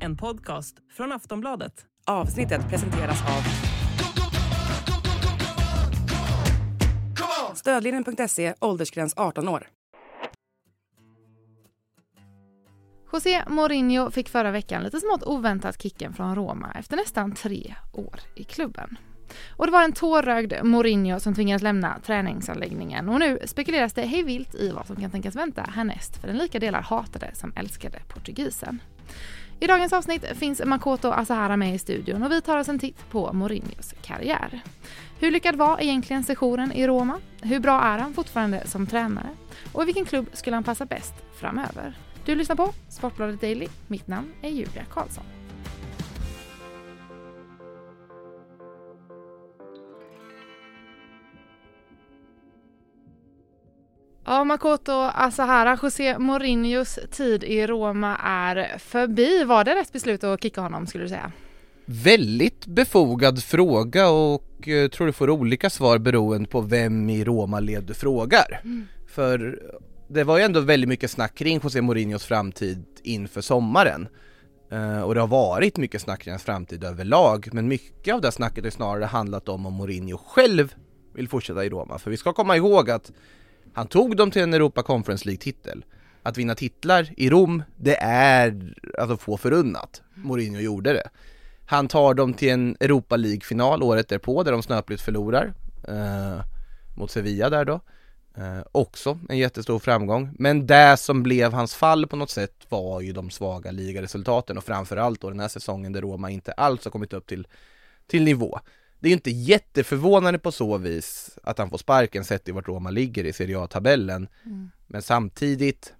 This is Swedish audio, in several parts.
En podcast från Aftonbladet. Avsnittet presenteras av Stödlinjen.se, åldersgräns 18 år. José Mourinho fick förra veckan lite smått oväntat kicken från Roma efter nästan tre år i klubben. Och det var en tårögd Mourinho som tvingades lämna träningsanläggningen och nu spekuleras det hej vilt i vad som kan tänkas vänta härnäst för den lika delar hatade som älskade portugisen. I dagens avsnitt finns Makoto Asahara med i studion och vi tar oss en titt på Mourinhos karriär. Hur lyckad var egentligen sessionen i Roma? Hur bra är han fortfarande som tränare? Och i vilken klubb skulle han passa bäst framöver? Du lyssnar på Sportbladet Daily. Mitt namn är Julia Karlsson. Ja, Makoto Asahara, José Mourinhos tid i Roma är förbi. Var det rätt beslut att kicka honom skulle du säga? Väldigt befogad fråga och eh, tror du får olika svar beroende på vem i Roma led du frågar. Mm. För det var ju ändå väldigt mycket snack kring José Mourinhos framtid inför sommaren. Uh, och det har varit mycket snack kring hans framtid överlag, men mycket av det snacket har snarare handlat om om Mourinho själv vill fortsätta i Roma. För vi ska komma ihåg att han tog dem till en Europa Conference League-titel. Att vinna titlar i Rom, det är alltså få förunnat. Mourinho gjorde det. Han tar dem till en Europa League-final året därpå där de snöpligt förlorar Eh, mot Sevilla där då. Eh, också en jättestor framgång. Men det som blev hans fall på något sätt var ju de svaga ligaresultaten och framförallt då den här säsongen där Roma inte alls har kommit upp till, till nivå. Det är ju inte jätteförvånande på så vis att han får sparken sett i vart Roma ligger i Serie A-tabellen. Mm. Men samtidigt,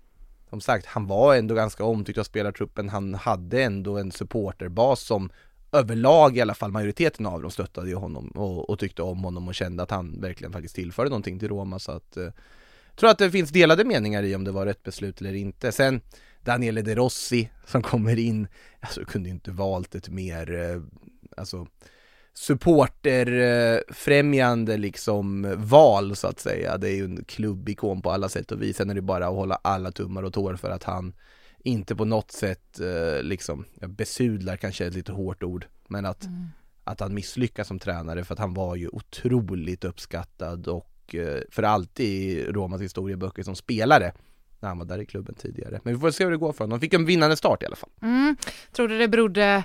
som sagt, han var ändå ganska omtyckt av spelartruppen. Han hade ändå en supporterbas som överlag i alla fall majoriteten av dem stöttade ju honom och, och, tyckte om honom och kände att han verkligen faktiskt tillförde någonting till Roma så att eh, tror att det finns delade meningar i om det var rätt beslut eller inte. Sen Daniele De Rossi som kommer in, alltså kunde inte valt ett mer, eh, alltså supporterfrämjande liksom val så att säga. Det är ju en klubbikon på alla sätt och vis. Sen är det bara att hålla alla tummar och tår för att han inte på något sätt eh, liksom, besudlar kanske ett lite hårt ord, men att, mm. att han misslyckas som tränare för att han var ju otroligt uppskattad och eh, för alltid i Romas historieböcker som spelare när han var där i klubben tidigare. Men vi får se hur det går för honom. De fick en vinnande start i alla fall. Mm. Tror du det berodde,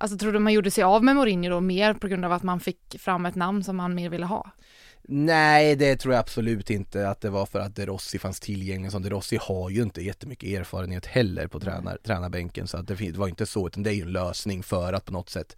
alltså tror du man gjorde sig av med Mourinho då mer på grund av att man fick fram ett namn som man mer ville ha? Nej, det tror jag absolut inte att det var för att De Rossi fanns tillgänglig. Som De Rossi har ju inte jättemycket erfarenhet heller på tränar, tränarbänken så att det var inte så, utan det är ju en lösning för att på något sätt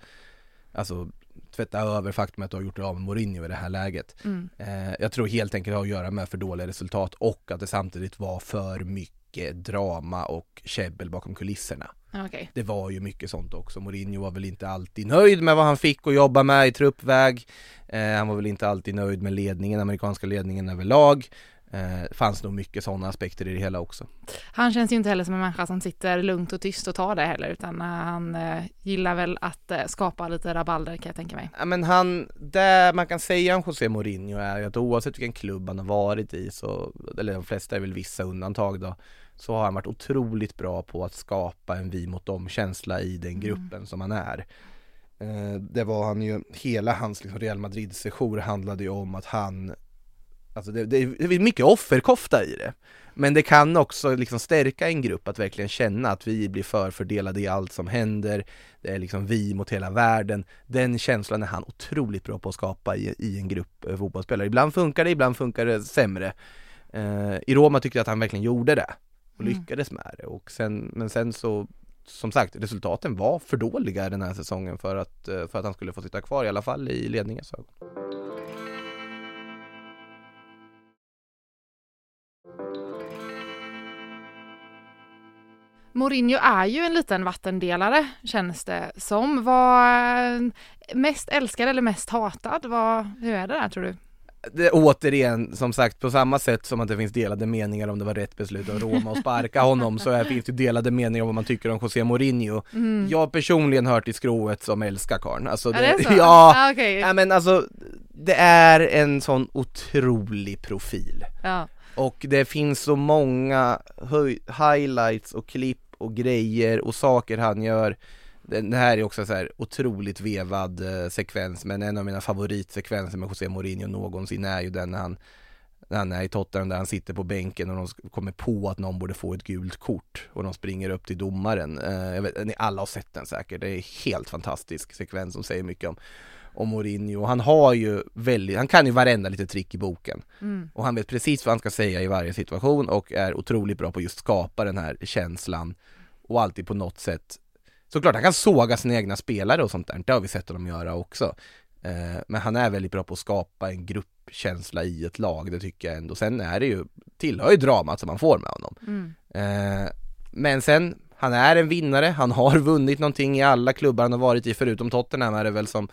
Alltså tvätta över faktumet att du har gjort det av med Mourinho i det här läget. Mm. Eh, jag tror helt enkelt det har att göra med för dåliga resultat och att det samtidigt var för mycket drama och käbbel bakom kulisserna. Okay. Det var ju mycket sånt också. Mourinho var väl inte alltid nöjd med vad han fick att jobba med i truppväg. Eh, han var väl inte alltid nöjd med ledningen, amerikanska ledningen överlag. Eh, fanns nog mycket sådana aspekter i det hela också. Han känns ju inte heller som en människa som sitter lugnt och tyst och tar det heller, utan eh, han eh, gillar väl att eh, skapa lite rabalder kan jag tänka mig. Ja men han, det man kan säga om José Mourinho är ju att oavsett vilken klubb han har varit i så, eller de flesta är väl vissa undantag då, så har han varit otroligt bra på att skapa en vi mot dem känsla i den mm. gruppen mm. som han är. Eh, det var han ju, hela hans liksom Real Madrid-sejour handlade ju om att han Alltså det, det, är mycket offerkofta i det Men det kan också liksom stärka en grupp att verkligen känna att vi blir förfördelade i allt som händer Det är liksom vi mot hela världen Den känslan är han otroligt bra på att skapa i, i en grupp eh, fotbollsspelare Ibland funkar det, ibland funkar det sämre uh, I Roma tyckte jag att han verkligen gjorde det och mm. lyckades med det och sen, men sen så som sagt, resultaten var för dåliga den här säsongen för att, eh, för att han skulle få sitta kvar i alla fall i ledningens ögon. Mourinho är ju en liten vattendelare känns det som. Var mest älskad eller mest hatad? Vad, hur är det där tror du? Det, återigen, som sagt, på samma sätt som att det finns delade meningar om det var rätt beslut av Roma att sparka honom så här finns det delade meningar om vad man tycker om José Mourinho. Mm. Jag personligen hör till skrået som älskar karln. Alltså det, är det så? Ja, ah, okay. ja, men alltså det är en sån otrolig profil. Ja. Och det finns så många highlights och klipp och grejer och saker han gör det här är också så här otroligt vevad eh, sekvens men en av mina favoritsekvenser med José Mourinho någonsin är ju den när han när han är i Tottenham där han sitter på bänken och de kommer på att någon borde få ett gult kort och de springer upp till domaren. Eh, jag vet, ni alla har sett den säkert, det är helt fantastisk sekvens som säger mycket om om Mourinho. Han har ju väldigt, han kan ju varenda litet trick i boken. Mm. Och han vet precis vad han ska säga i varje situation och är otroligt bra på just skapa den här känslan och alltid på något sätt Såklart han kan såga sina egna spelare och sånt där, det har vi sett honom göra också. Eh, men han är väldigt bra på att skapa en gruppkänsla i ett lag, det tycker jag ändå. Sen är det ju, tillhör ju dramat som man får med honom. Mm. Eh, men sen, han är en vinnare, han har vunnit någonting i alla klubbar han har varit i, förutom Tottenham är det väl som,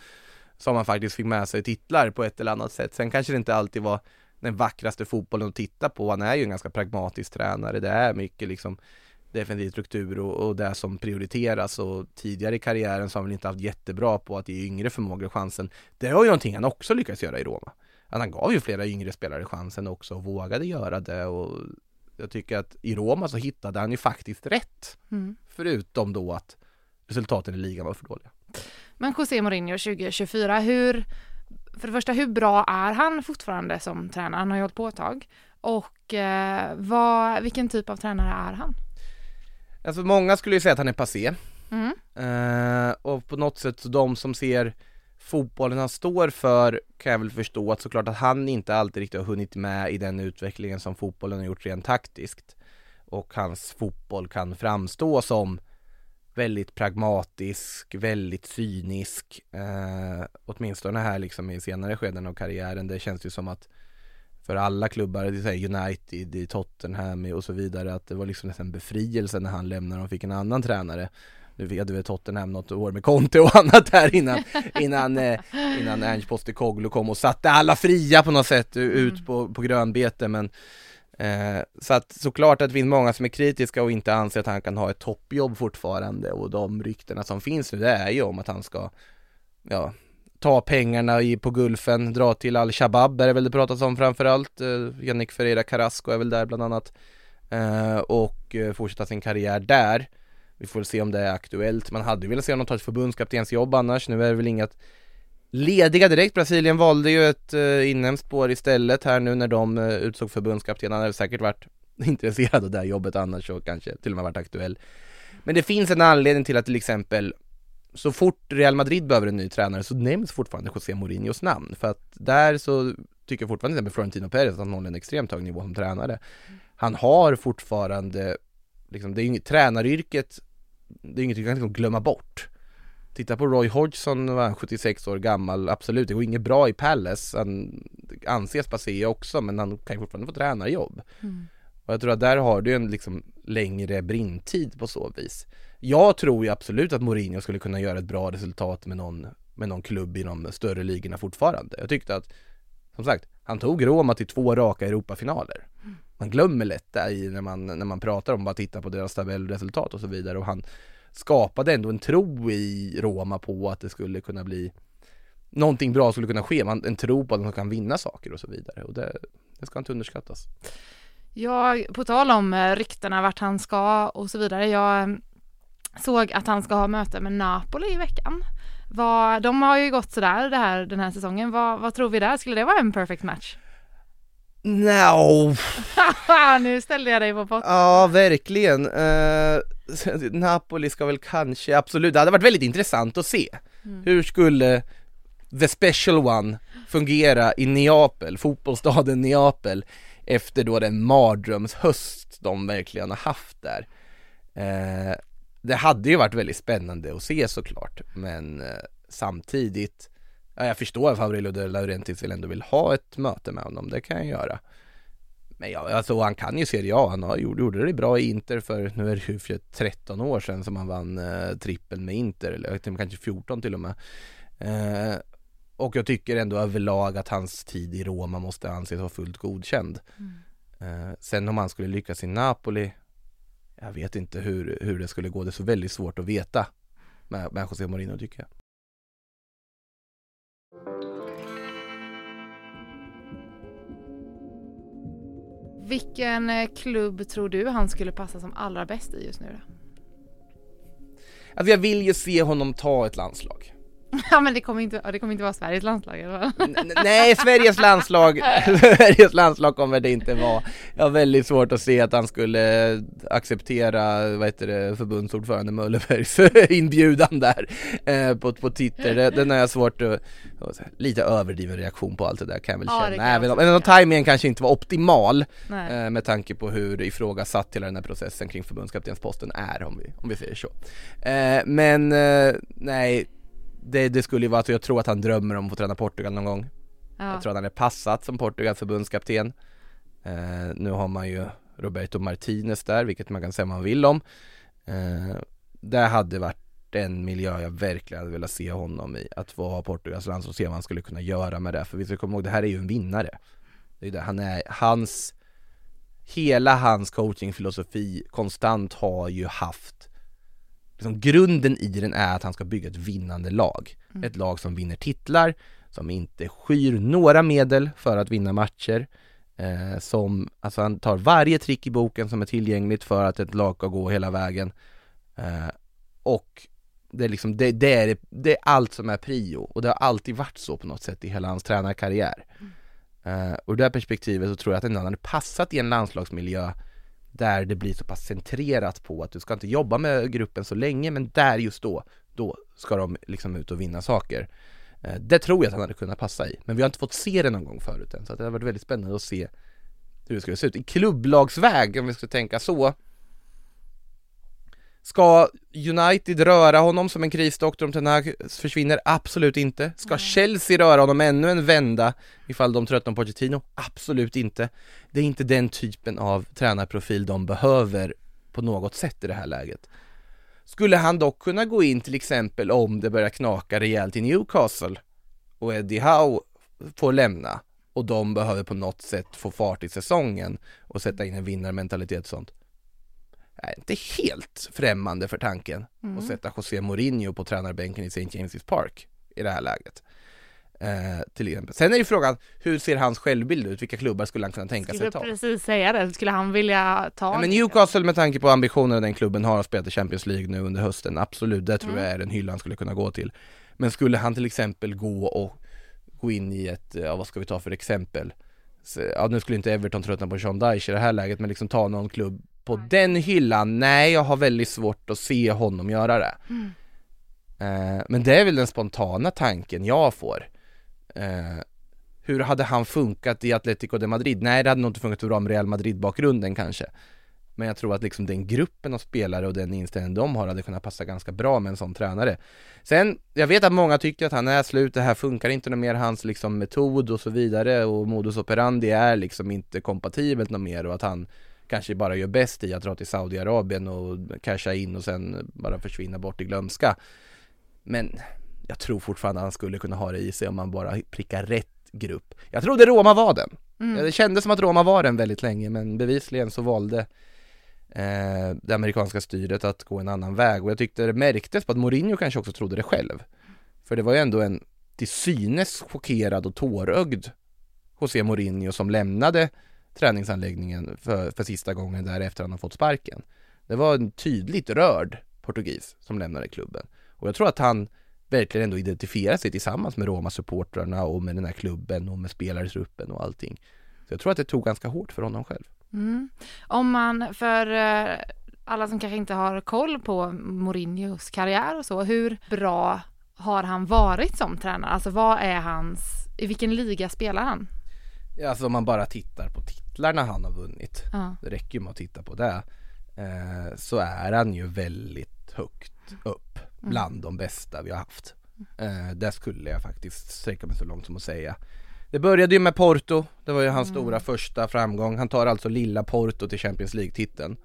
som han faktiskt fick med sig titlar på ett eller annat sätt. Sen kanske det inte alltid var den vackraste fotbollen att titta på, han är ju en ganska pragmatisk tränare, det är mycket liksom defensiv struktur och, och det som prioriteras och tidigare i karriären så har han väl inte haft jättebra på att ge yngre förmågor chansen. Det var ju någonting han också lyckades göra i Roma. Att han gav ju flera yngre spelare chansen också och vågade göra det och jag tycker att i Roma så hittade han ju faktiskt rätt. Mm. Förutom då att resultaten i ligan var för dåliga. Men José Mourinho 2024, hur, för det första hur bra är han fortfarande som tränare? Han har ju hållit på ett tag. Och eh, vad, vilken typ av tränare är han? Alltså många skulle ju säga att han är passé. Mm. Uh, och på något sätt så de som ser fotbollen han står för kan jag väl förstå att såklart att han inte alltid riktigt har hunnit med i den utvecklingen som fotbollen har gjort rent taktiskt. Och hans fotboll kan framstå som väldigt pragmatisk, väldigt cynisk. Uh, åtminstone här liksom i senare skeden av karriären. Det känns ju som att för alla klubbar, det säger United, i Tottenham och så vidare, att det var liksom nästan befrielse när han lämnade och fick en annan tränare. Nu hade väl Tottenham något år med Conte och annat här innan, innan, eh, innan Ernst Postecoglou kom och satte alla fria på något sätt ut mm. på, på grönbete men eh, Så att såklart att det finns många som är kritiska och inte anser att han kan ha ett toppjobb fortfarande och de ryktena som finns nu det är ju om att han ska Ja ta pengarna i, på Gulfen, dra till Al-Shabab är det väl det pratas om framförallt. Eh, Yannick Ferreira Carrasco är väl där bland annat. Eh, och eh, fortsätta sin karriär där. Vi får se om det är aktuellt. Man hade ju velat se honom ta ett förbundskaptensjobb annars. Nu är det väl inget lediga direkt. Brasilien valde ju ett eh, inhemskt spår istället här nu när de eh, utsåg förbundskapten. Han hade säkert varit intresserad av det här jobbet annars och kanske till och med varit aktuell. Men det finns en anledning till att till exempel så fort Real Madrid behöver en ny tränare så nämns fortfarande José Mourinhos namn för att där så tycker jag fortfarande till exempel Florentino Perez att han håller en extremt hög nivå som tränare. Han har fortfarande, liksom, det är inget, tränaryrket, det är inget vi kan liksom glömma bort. Titta på Roy Hodgson, var 76 år gammal, absolut, det går inget bra i Palace, han anses passé också men han kan ju fortfarande få tränarjobb. Mm. Och jag tror att där har du en liksom längre brintid på så vis. Jag tror ju absolut att Mourinho skulle kunna göra ett bra resultat med någon, med någon klubb i de större ligorna fortfarande. Jag tyckte att, som sagt, han tog Roma till två raka Europafinaler. Man glömmer lätt det i när man, när man pratar om bara titta på deras tabellresultat och så vidare och han skapade ändå en tro i Roma på att det skulle kunna bli någonting bra skulle kunna ske, man, en tro på att de kan vinna saker och så vidare och det, det ska inte underskattas. Ja, på tal om eh, ryktena vart han ska och så vidare. Jag såg att han ska ha möte med Napoli i veckan. Vad, de har ju gått sådär det här, den här säsongen. Vad, vad tror vi där? Skulle det vara en perfect match? No. nu ställde jag dig på potten. Ja, verkligen. Uh, Napoli ska väl kanske, absolut, det hade varit väldigt intressant att se. Mm. Hur skulle the special one fungera i Neapel, fotbollsstaden Neapel, efter då den mardrömshöst de verkligen har haft där. Eh, det hade ju varit väldigt spännande att se såklart, men eh, samtidigt ja, jag förstår att Fabrizio De Laurentiis vill ändå vill ha ett möte med honom, det kan jag göra. Men ja, alltså han kan ju Serie A, han har, gjorde, gjorde det bra i Inter för, nu är det ju för 13 år sedan som han vann eh, trippeln med Inter, eller kanske 14 till och med. Eh, och jag tycker ändå överlag att hans tid i Roma måste anses vara fullt godkänd. Mm. Eh, sen om han skulle lyckas i Napoli, jag vet inte hur, hur det skulle gå. Det är så väldigt svårt att veta med, med José Mourinho tycker jag. Vilken eh, klubb tror du han skulle passa som allra bäst i just nu då? Alltså jag vill ju se honom ta ett landslag. Ja men det kommer inte, det kommer inte vara Sveriges landslag eller? Nej, Sveriges landslag, Sveriges landslag kommer det inte vara. Jag har väldigt svårt att se att han skulle acceptera, vad heter det, förbundsordförande Möllerbergs inbjudan där eh, på, på Twitter. Den har jag svårt att, lite överdriven reaktion på allt det där kan jag väl Ja, känna. Även om, också även om tajmingen kanske inte var optimal eh, med tanke på hur ifrågasatt hela den här processen kring förbundskaptensposten är om vi, om vi säger så. Eh, men eh, nej, det, det skulle ju vara så, jag tror att han drömmer om att få träna Portugal någon gång. Ja. Jag tror att han är passat som Portugals förbundskapten. Eh, nu har man ju Roberto Martinez där, vilket man kan säga vad man vill om. Eh, det hade varit en miljö jag verkligen hade velat se honom i. Att ha Portugals land och se vad han skulle kunna göra med det. För vi ska komma ihåg, det här är ju en vinnare. Det är det, han är, hans, hela hans coachingfilosofi konstant har ju haft liksom grunden i den är att han ska bygga ett vinnande lag. Ett lag som vinner titlar, som inte skyr några medel för att vinna matcher. Eh, som, alltså han tar varje trick i boken som är tillgängligt för att ett lag ska gå hela vägen. Eh, och det är liksom, det, det, är, det är allt som är prio och det har alltid varit så på något sätt i hela hans tränarkarriär. Eh, och ur det perspektivet så tror jag att den hade passat i en landslagsmiljö där det blir så pass centrerat på att du ska inte jobba med gruppen så länge men där just då, då ska de liksom ut och vinna saker. Eh, det tror jag att han hade kunnat passa i, men vi har inte fått se det någon gång förut än så det har varit väldigt spännande att se hur det skulle se ut. I klubblagsväg, om vi skulle tänka så, Ska United röra honom som en krisdoktor om Ten Hag försvinner? Absolut inte. Ska Chelsea röra honom ännu en vända ifall de tröttnar på Pochettino? Absolut inte. Det är inte den typen av tränarprofil de behöver på något sätt i det här läget. Skulle han dock kunna gå in till exempel om det börjar knaka rejält i Newcastle och Eddie Howe får lämna och de behöver på något sätt få fart i säsongen och sätta in en vinnarmentalitet och sånt är inte helt främmande för tanken att sätta José Mourinho på tränarbänken i St. James's Park i det här läget. Eh, till exempel. Sen är ju frågan, hur ser hans självbild ut? Vilka klubbar skulle han kunna tänka sig Skulle ta? precis säga det, skulle han vilja ta? Ja, men Newcastle med tanke på ambitionerna den klubben har att spela i Champions League nu under hösten, absolut, det tror jag är en hylla han skulle kunna gå till. Men skulle han till exempel gå och gå in i ett, ja vad ska vi ta för exempel? Så, ja nu skulle inte Everton tröttna på Sean Dyche i det här läget, men liksom ta någon klubb på den hyllan, nej jag har väldigt svårt att se honom göra det. Eh, men det är väl den spontana tanken jag får. Eh, hur hade han funkat i Atletico de Madrid? Nej, det hade nog inte funkat så bra med Real Madrid-bakgrunden kanske. Men jag tror att liksom den gruppen av spelare och den inställningen de har hade kunnat passa ganska bra med en sån tränare. Sen, jag vet att många tycker att han är slut, det här funkar inte något mer, hans liksom metod och så vidare och modus operandi är liksom inte kompatibelt något mer och att han kanske bara gör bäst i att dra till Saudiarabien och casha in och sen bara försvinna bort i glömska. Men jag tror fortfarande han skulle kunna ha det i sig om man bara prickar rätt grupp. Jag trodde Roma var den. Ja, Det kändes som att Roma var den väldigt länge men bevisligen så valde eh, det amerikanska styret att gå en annan väg och jag tyckte det märktes på att Mourinho kanske också trodde det själv. För det var ju ändå en till synes chockerad och tårögd José Mourinho som lämnade träningsanläggningen för, för sista gången därefter han har fått sparken. Det var en tydligt rörd portugis som lämnade klubben. Och jag tror att han verkligen ändå identifierar sig tillsammans med Roma-supportrarna och med den här klubben och med spelartruppen och allting. Så jag tror att det tog ganska hårt för honom själv. Mm. Om man, för eh, alla som kanske inte har koll på Mourinhos karriär och så, hur bra har han varit som tränare? Alltså vad är hans, i vilken liga spelar han? Alltså om man bara tittar på titlarna han har vunnit, Ja. det räcker ju med att titta på det, eh, så är han ju väldigt högt upp bland de bästa vi har haft. Eh, det skulle jag faktiskt sträcka mig så långt som att säga. Det började ju med Porto, det var ju hans stora första framgång. Han tar alltså lilla Porto till Champions League-titeln.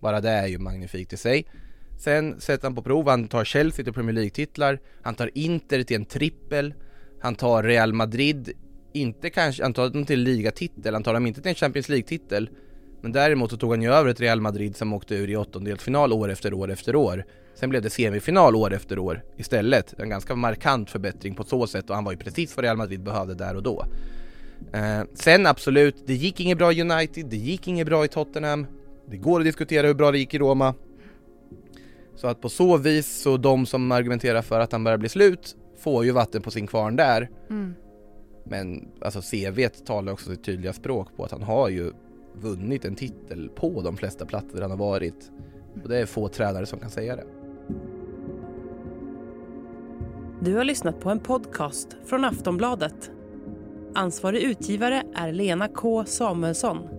Bara det är ju magnifikt i sig. Sen sätter han på prov, han tar Chelsea till Premier League-titlar, han tar Inter till en trippel, han tar Real Madrid, inte kanske, antagligen till ligatitel, antagligen inte till en Champions League-titel. Men däremot så tog han ju över ett Real Madrid som åkte ur i åttondelsfinal år efter år efter år. Sen blev det semifinal år efter år istället. En ganska markant förbättring på så sätt och han var ju precis vad Real Madrid behövde där och då. Eh, sen absolut, det gick inget bra i United, det gick inget bra i Tottenham. Det går att diskutera hur bra det gick i Roma. Så att på så vis så de som argumenterar för att han börjar bli slut får ju vatten på sin kvarn där. Mm. Men alltså CV talar också sitt tydliga språk på att han har ju vunnit en titel på de flesta platser han har varit. Och det är få tränare som kan säga det. Du har lyssnat på en podcast från Aftonbladet. Ansvarig utgivare är Lena K Samuelsson.